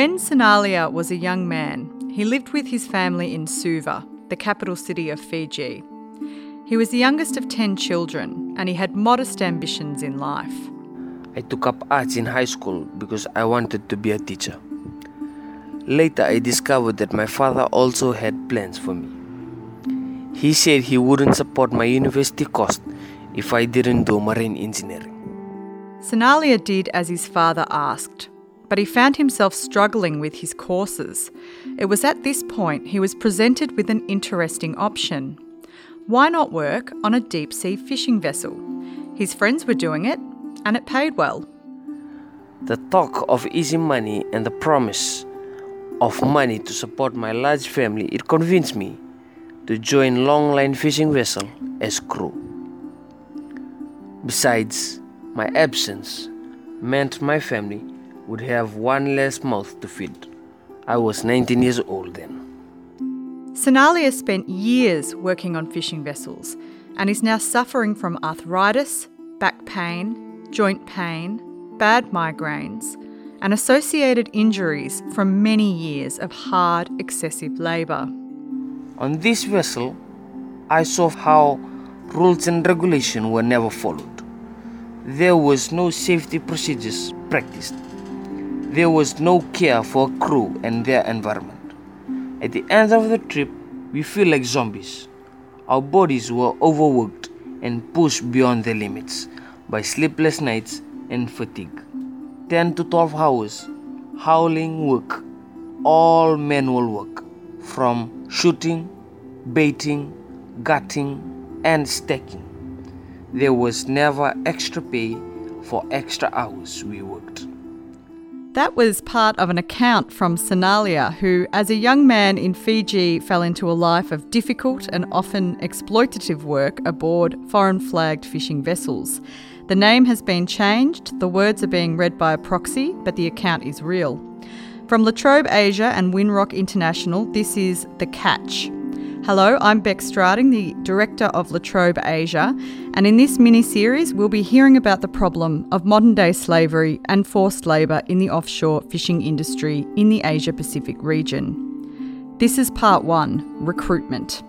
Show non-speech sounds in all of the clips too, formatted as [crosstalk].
When Senalia was a young man, he lived with his family in Suva, the capital city of Fiji. He was the youngest of 10 children and he had modest ambitions in life. I took up arts in high school because I wanted to be a teacher. Later, I discovered that my father also had plans for me. He said he wouldn't support my university cost if I didn't do marine engineering. Senalia did as his father asked, but he found himself struggling with his courses. It was at this point he was presented with an interesting option. Why not work on a deep sea fishing vessel? His friends were doing it, and it paid well. The talk of easy money and the promise of money to support my large family, it convinced me to join longline fishing vessel as crew. Besides, my absence meant my family would have one less mouth to feed. I was 19 years old then. Senalia spent years working on fishing vessels and is now suffering from arthritis, back pain, joint pain, bad migraines, and associated injuries from many years of hard, excessive labour. On this vessel, I saw how rules and regulation were never followed. There was no safety procedures practiced. There was no care for crew and their environment. At the end of the trip, we feel like zombies. Our bodies were overworked and pushed beyond their limits by sleepless nights and fatigue. 10 to 12 hours, howling work, all manual work, from shooting, baiting, gutting, and stacking. There was never extra pay for extra hours we worked. That was part of an account from Senalia, who, as a young man in Fiji, fell into a life of difficult and often exploitative work aboard foreign flagged fishing vessels. The name has been changed, the words are being read by a proxy, but the account is real. From La Trobe Asia and Winrock International, this is The Catch. Hello, I'm Bec Strating, the director of La Trobe Asia, and in this mini series, we'll be hearing about the problem of modern day slavery and forced labour in the offshore fishing industry in the Asia Pacific region. This is part one recruitment.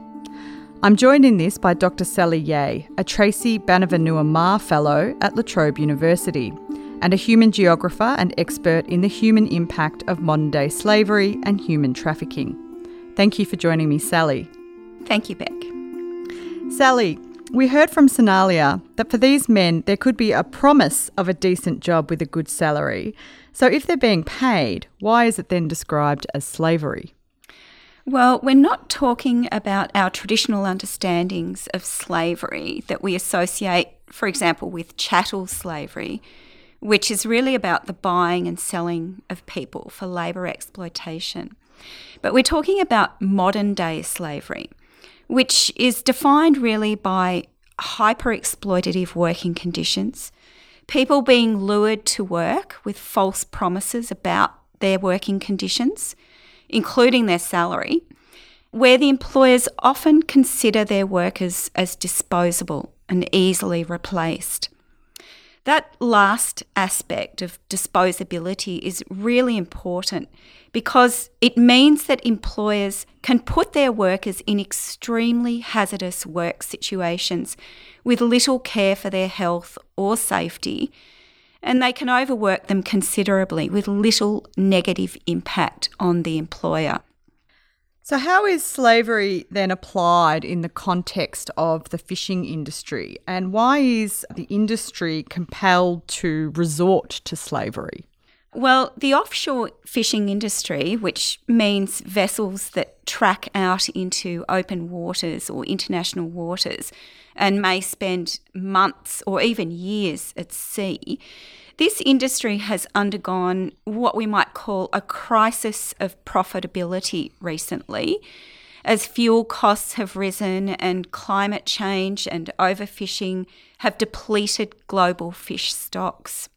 I'm joined in this by Dr. Sally Yea, a Tracey Banivanua Mar Fellow at La Trobe University, and a human geographer and expert in the human impact of modern day slavery and human trafficking. Thank you for joining me, Sally. Thank you, Beck. Sally, we heard from Senalia that for these men, there could be a promise of a decent job with a good salary. So, if they're being paid, why is it then described as slavery? Well, we're not talking about our traditional understandings of slavery that we associate, for example, with chattel slavery, which is really about the buying and selling of people for labour exploitation. But we're talking about modern day slavery, which is defined really by hyper exploitative working conditions, people being lured to work with false promises about their working conditions including their salary, where the employers often consider their workers as disposable and easily replaced. That last aspect of disposability is really important because it means that employers can put their workers in extremely hazardous work situations with little care for their health or safety and they can overwork them considerably with little negative impact on the employer. So, how is slavery then applied in the context of the fishing industry, and why is the industry compelled to resort to slavery? Well, the offshore fishing industry, which means vessels that track out into open waters or international waters and may spend months or even years at sea, this industry has undergone what we might call a crisis of profitability recently. As fuel costs have risen and climate change and overfishing have depleted global fish stocks.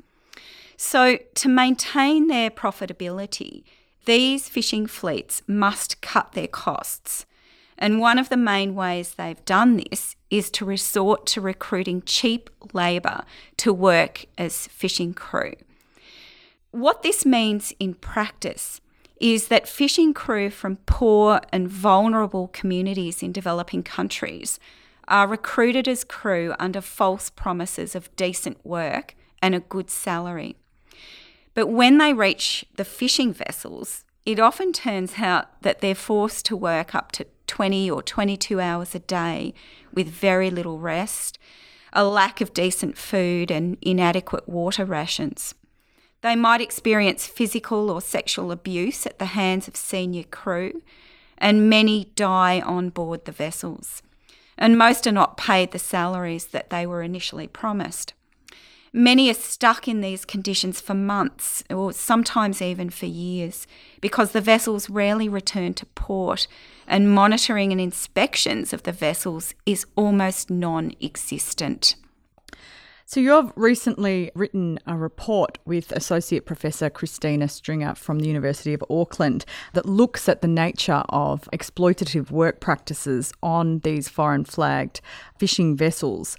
So, to maintain their profitability, these fishing fleets must cut their costs. And one of the main ways they've done this is to resort to recruiting cheap labour to work as fishing crew. What this means in practice is that fishing crew from poor and vulnerable communities in developing countries are recruited as crew under false promises of decent work and a good salary. But when they reach the fishing vessels, it often turns out that they're forced to work up to 20 or 22 hours a day with very little rest, a lack of decent food, and inadequate water rations. They might experience physical or sexual abuse at the hands of senior crew, and many die on board the vessels. And most are not paid the salaries that they were initially promised. Many are stuck in these conditions for months or sometimes even for years because the vessels rarely return to port and monitoring and inspections of the vessels is almost non existent. So, you've recently written a report with Associate Professor Christina Stringer from the University of Auckland that looks at the nature of exploitative work practices on these foreign flagged fishing vessels.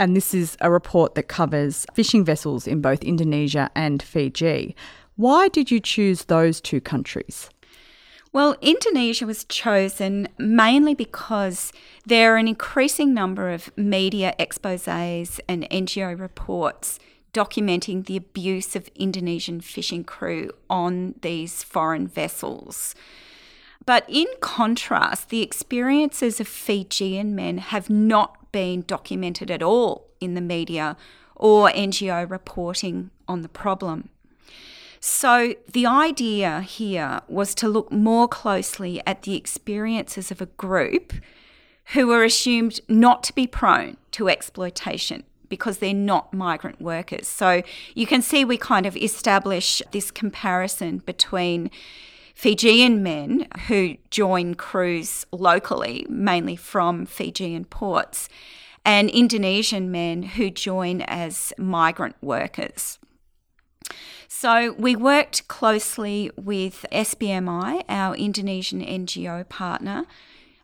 And this is a report that covers fishing vessels in both Indonesia and Fiji. Why did you choose those two countries? Well, Indonesia was chosen mainly because there are an increasing number of media exposes and NGO reports documenting the abuse of Indonesian fishing crew on these foreign vessels. But in contrast, the experiences of Fijian men have not been documented at all in the media or NGO reporting on the problem. So, the idea here was to look more closely at the experiences of a group who were assumed not to be prone to exploitation because they're not migrant workers. So, you can see we kind of establish this comparison between Fijian men who join crews locally, mainly from Fijian ports, and Indonesian men who join as migrant workers. So we worked closely with SBMI, our Indonesian NGO partner,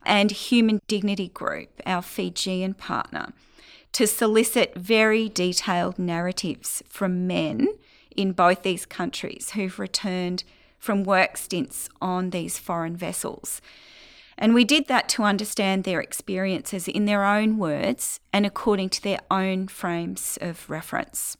and Human Dignity Group, our Fijian partner, to solicit very detailed narratives from men in both these countries who've returned from work stints on these foreign vessels. And we did that to understand their experiences in their own words and according to their own frames of reference.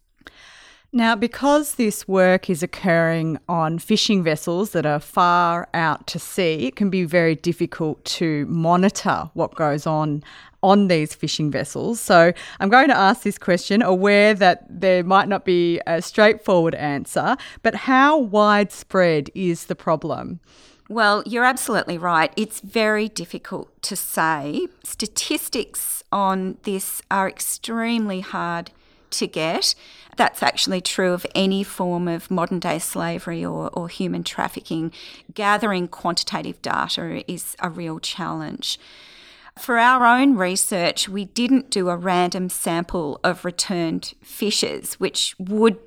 Now, because this work is occurring on fishing vessels that are far out to sea, it can be very difficult to monitor what goes on on these fishing vessels. So, I'm going to ask this question, aware that there might not be a straightforward answer, but how widespread is the problem? Well, you're absolutely right. It's very difficult to say. Statistics on this are extremely hard to get. That's actually true of any form of modern day slavery or, or human trafficking. Gathering quantitative data is a real challenge. For our own research, we didn't do a random sample of returned fishes, which would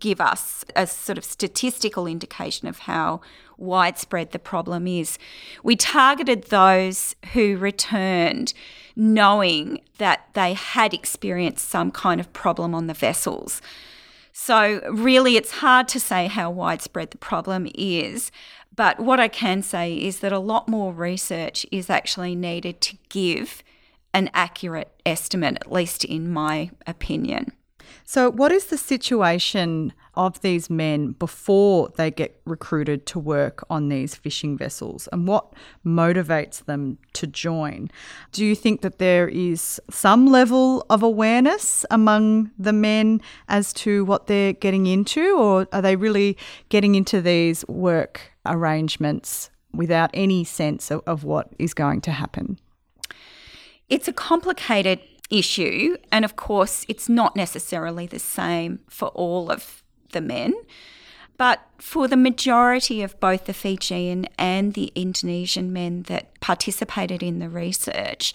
give us a sort of statistical indication of how widespread the problem is. We targeted those who returned knowing that they had experienced some kind of problem on the vessels. So, really, it's hard to say how widespread the problem is. But what I can say is that a lot more research is actually needed to give an accurate estimate, at least in my opinion. So, what is the situation of these men before they get recruited to work on these fishing vessels and what motivates them to join? Do you think that there is some level of awareness among the men as to what they're getting into, or are they really getting into these work arrangements without any sense of, of what is going to happen? It's a complicated issue. And of course, it's not necessarily the same for all of the men. But for the majority of both the Fijian and the Indonesian men that participated in the research,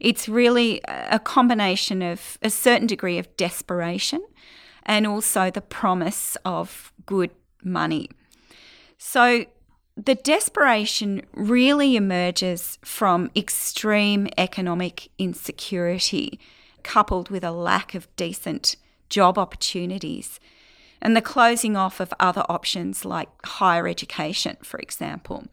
it's really a combination of a certain degree of desperation and also the promise of good money. So the desperation really emerges from extreme economic insecurity, coupled with a lack of decent job opportunities. and the closing off of other options like higher education, for example.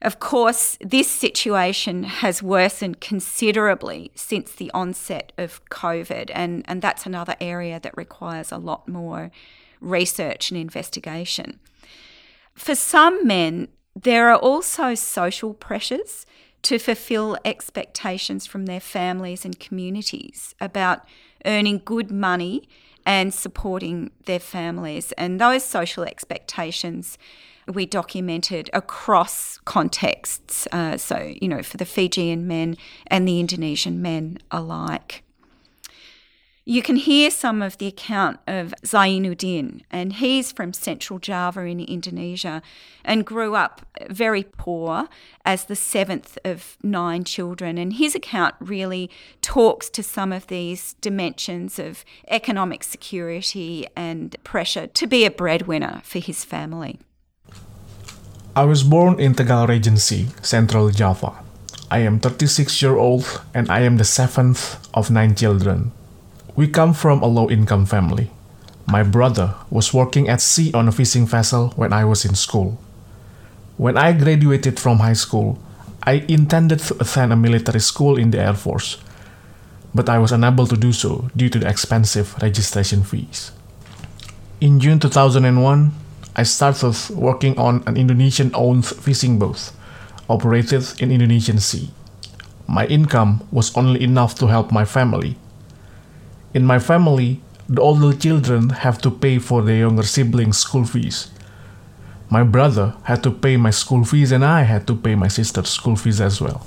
Of course, this situation has worsened considerably since the onset of COVID, and, and that's another area that requires a lot more research and investigation. For some men, there are also social pressures to fulfill expectations from their families and communities about earning good money and supporting their families. And those social expectations we documented across contexts. Uh, so, you know, for the Fijian men and the Indonesian men alike. You can hear some of the account of Zainuddin, and he's from central Java in Indonesia and grew up very poor as the seventh of nine children. And his account really talks to some of these dimensions of economic security and pressure to be a breadwinner for his family. I was born in Tegal Regency, Central Java. I am 36 years old and I am the seventh of nine children. We come from a low income family. My brother was working at sea on a fishing vessel when I was in school. When I graduated from high school, I intended to attend a military school in the Air Force, but I was unable to do so due to the expensive registration fees. In June 2001, I started working on an Indonesian owned fishing boat operated in Indonesian Sea. My income was only enough to help my family in my family, the older children have to pay for their younger siblings' school fees. My brother had to pay my school fees, and I had to pay my sister's school fees as well.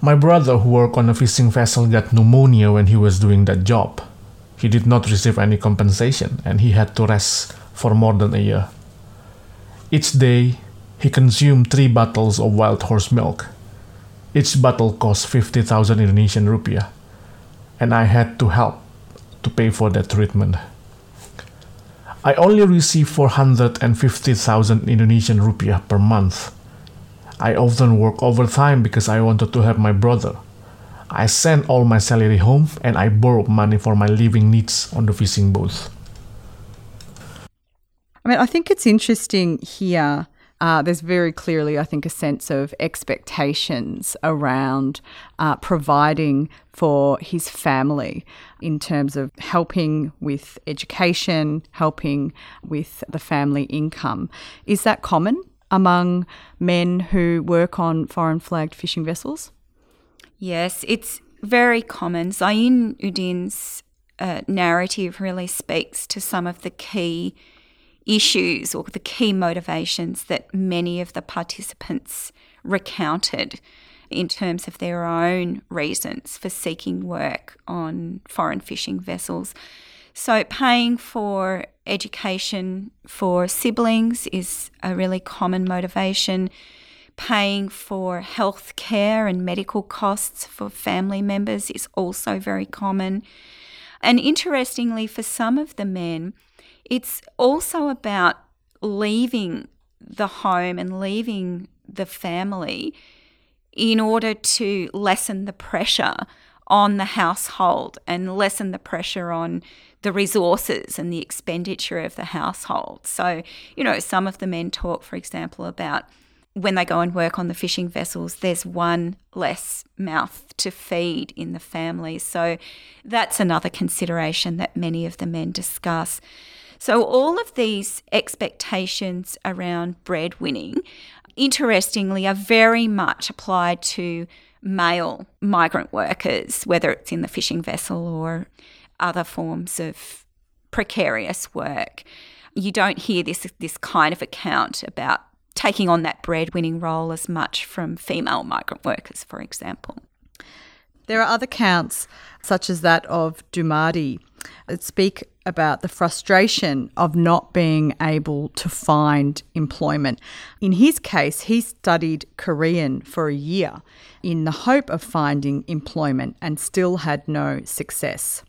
My brother, who worked on a fishing vessel, got pneumonia when he was doing that job. He did not receive any compensation, and he had to rest for more than a year. Each day, he consumed three bottles of wild horse milk. Each bottle cost 50,000 Indonesian rupiah and I had to help to pay for that treatment. I only receive 450,000 Indonesian rupiah per month. I often work overtime because I wanted to help my brother. I send all my salary home and I borrowed money for my living needs on the fishing boat. I mean, I think it's interesting here uh, there's very clearly, I think, a sense of expectations around uh, providing for his family in terms of helping with education, helping with the family income. Is that common among men who work on foreign flagged fishing vessels? Yes, it's very common. Zainuddin's uh, narrative really speaks to some of the key issues or the key motivations that many of the participants recounted in terms of their own reasons for seeking work on foreign fishing vessels. So, paying for education for siblings is a really common motivation. Paying for health care and medical costs for family members is also very common. And interestingly, for some of the men, it's also about leaving the home and leaving the family in order to lessen the pressure on the household and lessen the pressure on the resources and the expenditure of the household. So, you know, some of the men talk, for example, about when they go and work on the fishing vessels, there's one less mouth to feed in the family. So, that's another consideration that many of the men discuss. So, all of these expectations around breadwinning, interestingly, are very much applied to male migrant workers, whether it's in the fishing vessel or other forms of precarious work. You don't hear this, this kind of account about taking on that breadwinning role as much from female migrant workers, for example. There are other counts, such as that of Jumadi, Uh, speak about the frustration of not being able to find employment. In his case, he studied Korean for a year in the hope of finding employment and still had no success.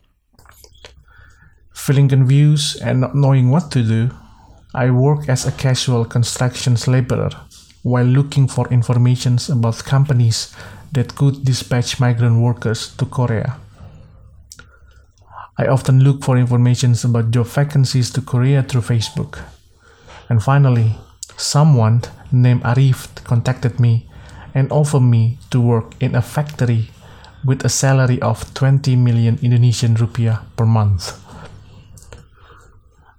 Feeling confused and not knowing what to do, I work as a casual construction laborer while looking for information about companies that could dispatch migrant workers to Korea. I often look for information about job vacancies to Korea through Facebook. And finally, someone named Arif contacted me and offered me to work in a factory with a salary of 20 million Indonesian rupiah per month.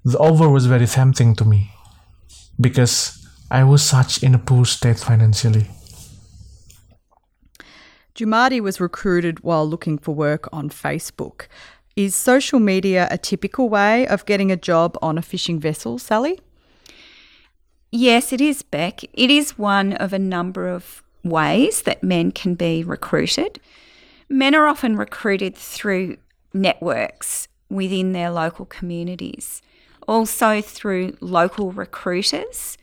The offer was very tempting to me because I was such in a poor state financially. Jumadi was recruited while looking for work on Facebook. Is social media a typical way of getting a job on a fishing vessel, Sally? Yes, it is, Beck. It is one of a number of ways that men can be recruited. Men are often recruited through networks within their local communities, also through local recruiters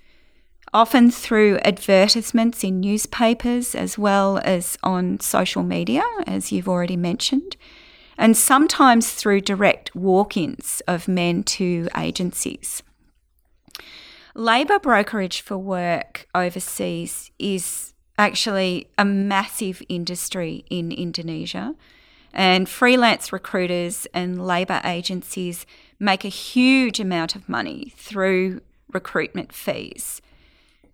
often through advertisements in newspapers as well as on social media, as you've already mentioned, and sometimes through direct walk ins of men to agencies. Labour brokerage for work overseas is actually a massive industry in Indonesia, and freelance recruiters and labour agencies make a huge amount of money through recruitment fees.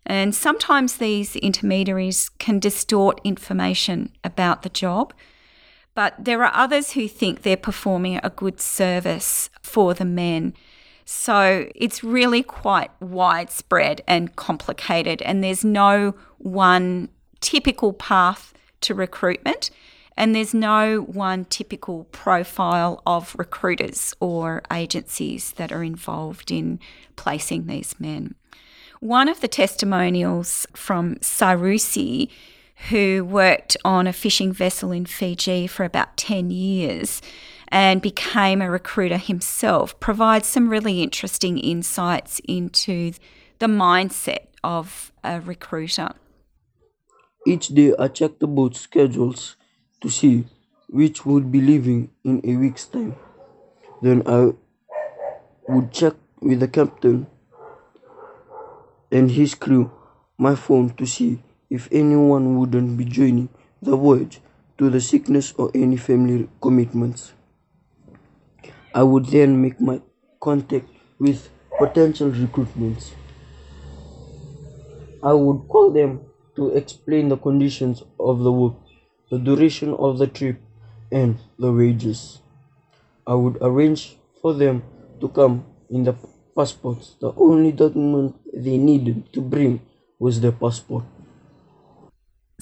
And sometimes these intermediaries can distort information about the job. But there are others who think they're performing a good service for the men. So it's really quite widespread and complicated, and there's no one typical path to recruitment, and there's no one typical profile of recruiters or agencies that are involved in placing these men. One of the testimonials from Sairusi, who worked on a fishing vessel in Fiji for about 10 years and became a recruiter himself, provides some really interesting insights into the mindset of a recruiter. Each day I check the boat schedules to see which would be leaving in a week's time. Then I would check with the captain and his crew my phone to see if anyone wouldn't be joining the voyage to the sickness or any family commitments. I would then make my contact with potential recruitments. I would call them to explain the conditions of the work, the duration of the trip, and the wages. I would arrange for them to come in the passports. The only document they needed to bring was their passport.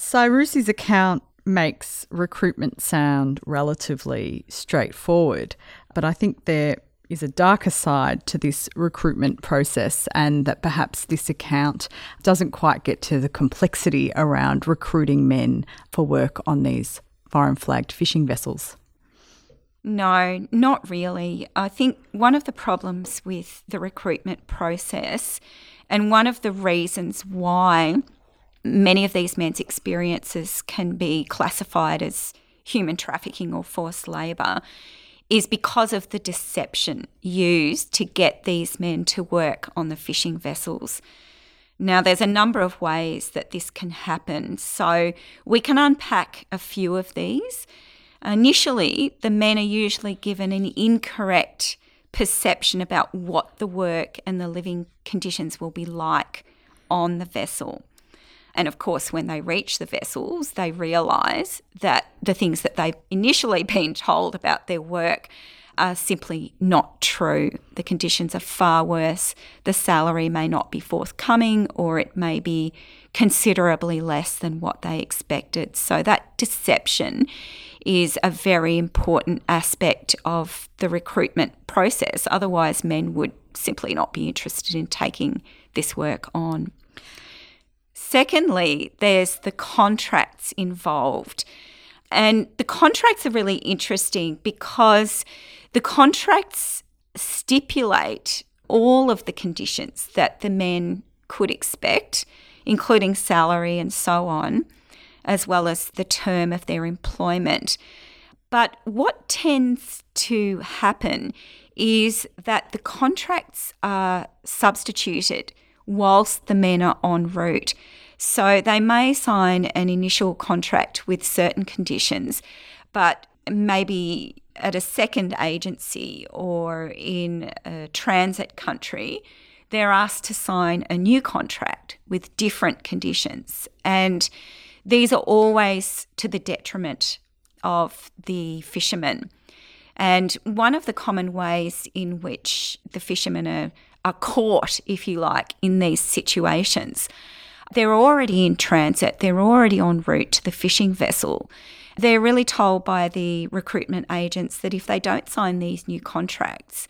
Sairusi's account makes recruitment sound relatively straightforward, but I think there is a darker side to this recruitment process, and that perhaps this account doesn't quite get to the complexity around recruiting men for work on these foreign flagged fishing vessels. No, not really. I think one of the problems with the recruitment process and one of the reasons why many of these men's experiences can be classified as human trafficking or forced labour is because of the deception used to get these men to work on the fishing vessels. Now, there's a number of ways that this can happen, so we can unpack a few of these. Initially, the men are usually given an incorrect perception about what the work and the living conditions will be like on the vessel. And of course, when they reach the vessels, they realise that the things that they've initially [laughs] been told about their work are simply not true. The conditions are far worse. The salary may not be forthcoming, or it may be considerably less than what they expected. So, that deception is a very important aspect of the recruitment process. Otherwise, men would simply not be interested in taking this work on. Secondly, there's the contracts involved. And the contracts are really interesting because the contracts stipulate all of the conditions that the men could expect, including salary and so on as well as the term of their employment. But what tends to happen is that the contracts are substituted whilst the men are en route. So they may sign an initial contract with certain conditions, but maybe at a second agency or in a transit country, they're asked to sign a new contract with different conditions. And these are always to the detriment of the fishermen. And one of the common ways in which the fishermen are, are caught, if you like, in these situations, they're already in transit, they're already en route to the fishing vessel. They're really told by the recruitment agents that if they don't sign these new contracts,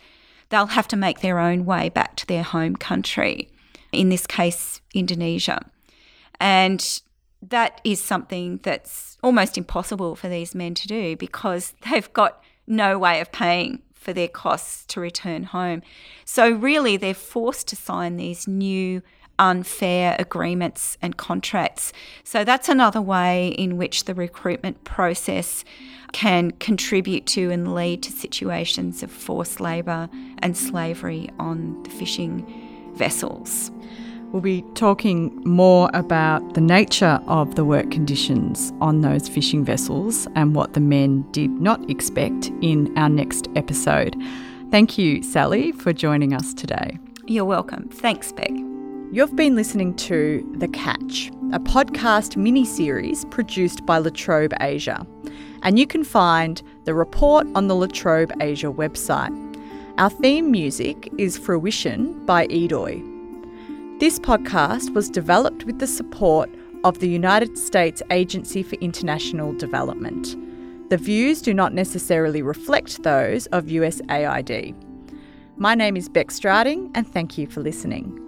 they'll have to make their own way back to their home country, in this case, Indonesia. And that is something that's almost impossible for these men to do because they've got no way of paying for their costs to return home. So, really, they're forced to sign these new unfair agreements and contracts. So, that's another way in which the recruitment process can contribute to and lead to situations of forced labour and slavery on the fishing vessels. We'll be talking more about the nature of the work conditions on those fishing vessels and what the men did not expect in our next episode. Thank you, Sally, for joining us today. You're welcome. Thanks, Beck. You've been listening to The Catch, a podcast mini series produced by La Trobe Asia. And you can find the report on the La Trobe Asia website. Our theme music is Fruition by Edoy. This podcast was developed with the support of the United States Agency for International Development. The views do not necessarily reflect those of USAID. My name is Bec Strating, and thank you for listening.